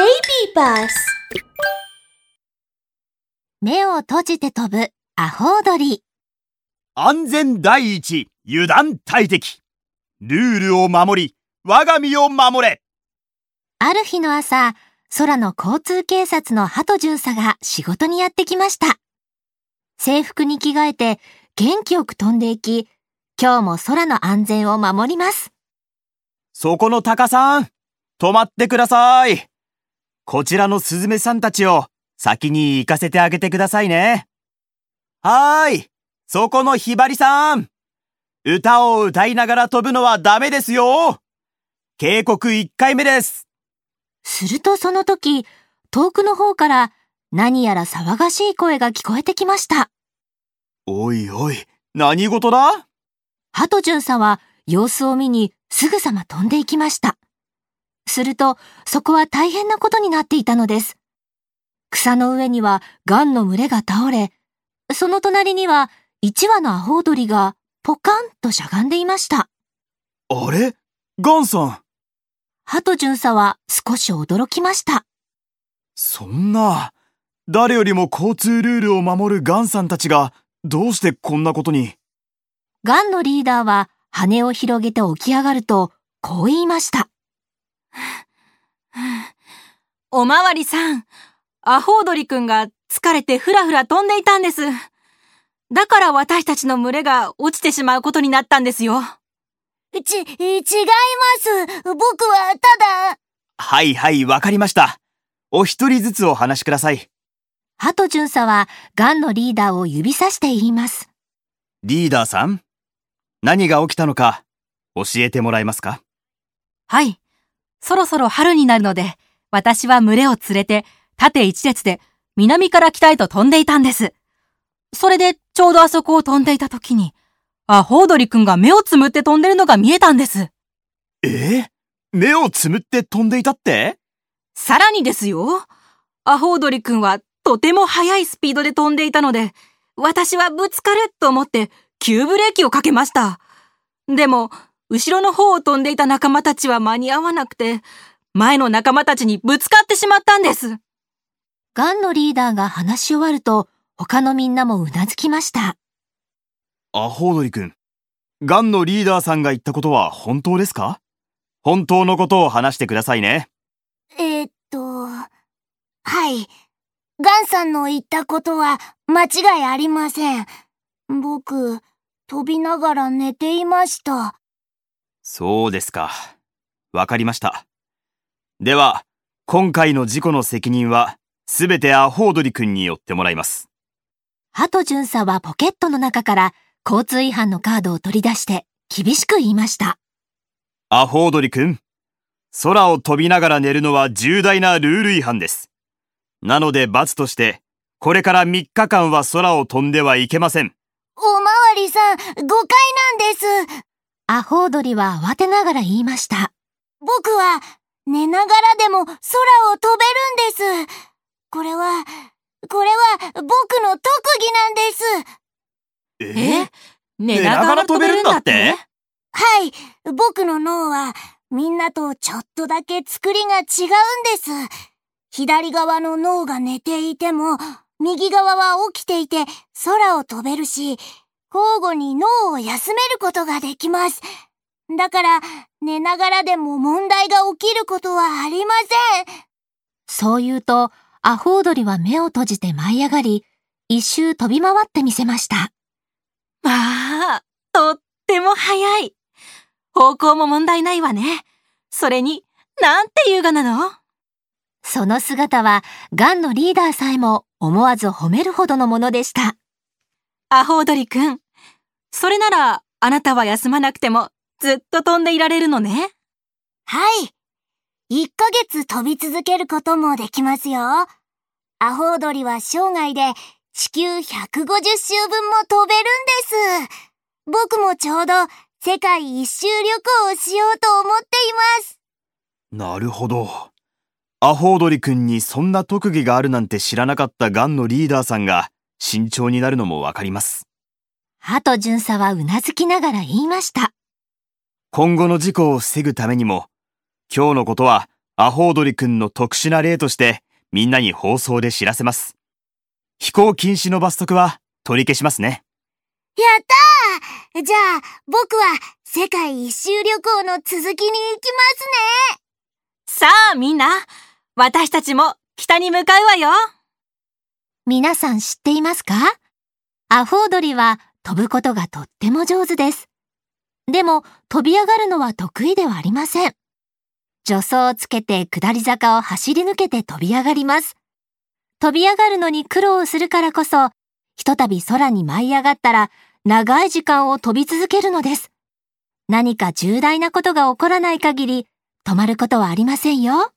Baby bus 目を閉じて飛ぶアホウドリ。安全第一、油断大敵。ルールを守り、我が身を守れ。ある日の朝、空の交通警察の鳩巡査が仕事にやってきました。制服に着替えて元気よく飛んでいき、今日も空の安全を守ります。そこのタカさん、止まってください。こちらのスズメさんたちを先に行かせてあげてくださいね。はーい、そこのひばりさん。歌を歌いながら飛ぶのはダメですよ。警告1回目です。するとその時、遠くの方から何やら騒がしい声が聞こえてきました。おいおい、何事だ？鳩巡査は様子を見にすぐさま飛んでいきました。すると、そこは大変なことになっていたのです。草の上にはガンの群れが倒れ、その隣には一羽のアホウドリがポカンとしゃがんでいました。あれ？ガンさん。鳩巡査は少し驚きました。そんな、誰よりも交通ルールを守るガンさんたちが、どうしてこんなことに？ガンのリーダーは羽を広げて起き上がると、こう言いました。おまわりさん、アホウドリくんが疲れてふらふら飛んでいたんです。だから私たちの群れが落ちてしまうことになったんですよ。ち、違います。僕はただ、はいはい、わかりました。お一人ずつお話しください。鳩巡査はガンのリーダーを指さして言います。リーダーさん何が起きたのか、教えてもらえますか？はい。そろそろ春になるので、私は群れを連れて、縦一列で、南から北へと飛んでいたんです。それで、ちょうどあそこを飛んでいた時に、アホウドリくんが目をつむって飛んでるのが見えたんです。え？ー目をつむって飛んでいたって？さらにですよ。アホウドリくんはとても速いスピードで飛んでいたので、私はぶつかると思って急ブレーキをかけました。でも、後ろの方を飛んでいた仲間たちは間に合わなくて、前の仲間たちにぶつかってしまったんです。ガンのリーダーが話し終わると、他のみんなもうなずきました。アホウドリ君。ガンのリーダーさんが言ったことは本当ですか？本当のことを話してくださいね。えーっと、はい。ガンさんの言ったことは間違いありません。僕、飛びながら寝ていました。そうですか。わかりました。では、今回の事故の責任は、すべてアホウドリ君によってもらいます。鳩巡査はポケットの中から交通違反のカードを取り出して厳しく言いました。アホウドリ君。空を飛びながら寝るのは重大なルール違反です。なので罰として、これから3日間は空を飛んではいけません。おまわりさん、誤解なんです。アホウドリは慌てながら言いました。僕は寝ながらでも空を飛べるんです。これは、これは僕の特技なんです。え？寝ながら飛べるんだって？はい、僕の脳はみんなとちょっとだけ作りが違うんです。左側の脳が寝ていても、右側は起きていて空を飛べるし、交互に脳を休めることができます。だから、寝ながらでも問題が起きることはありません。そう言うと、アホウドリは目を閉じて舞い上がり、一周飛び回ってみせました。まあ、とっても速い。方向も問題ないわね。それに、なんて優雅なの？その姿は、ガンのリーダーさえも思わず褒めるほどのものでした。アホウドリくん。それなら、あなたは休まなくても、ずっと飛んでいられるのね。はい。1ヶ月飛び続けることもできますよ。アホウドリは生涯で地球150周分も飛べるんです。僕もちょうど世界一周旅行をしようと思っています。なるほど。アホウドリ君にそんな特技があるなんて知らなかったガンのリーダーさんが慎重になるのもわかります。鳩巡査はうなずきながら言いました。今後の事故を防ぐためにも、今日のことはアホウドリくんの特殊な例としてみんなに放送で知らせます。飛行禁止の罰則は取り消しますね。やったーじゃあ、僕は世界一周旅行の続きに行きますねさあみんな、私たちも北に向かうわよ。皆さん知っていますか？アホウドリは飛ぶことがとっても上手です。でも飛び上がるのは得意ではありません。助走をつけて下り坂を走り抜けて飛び上がります。飛び上がるのに苦労するからこそ、ひとたび空に舞い上がったら長い時間を飛び続けるのです。何か重大なことが起こらない限り止まることはありませんよ。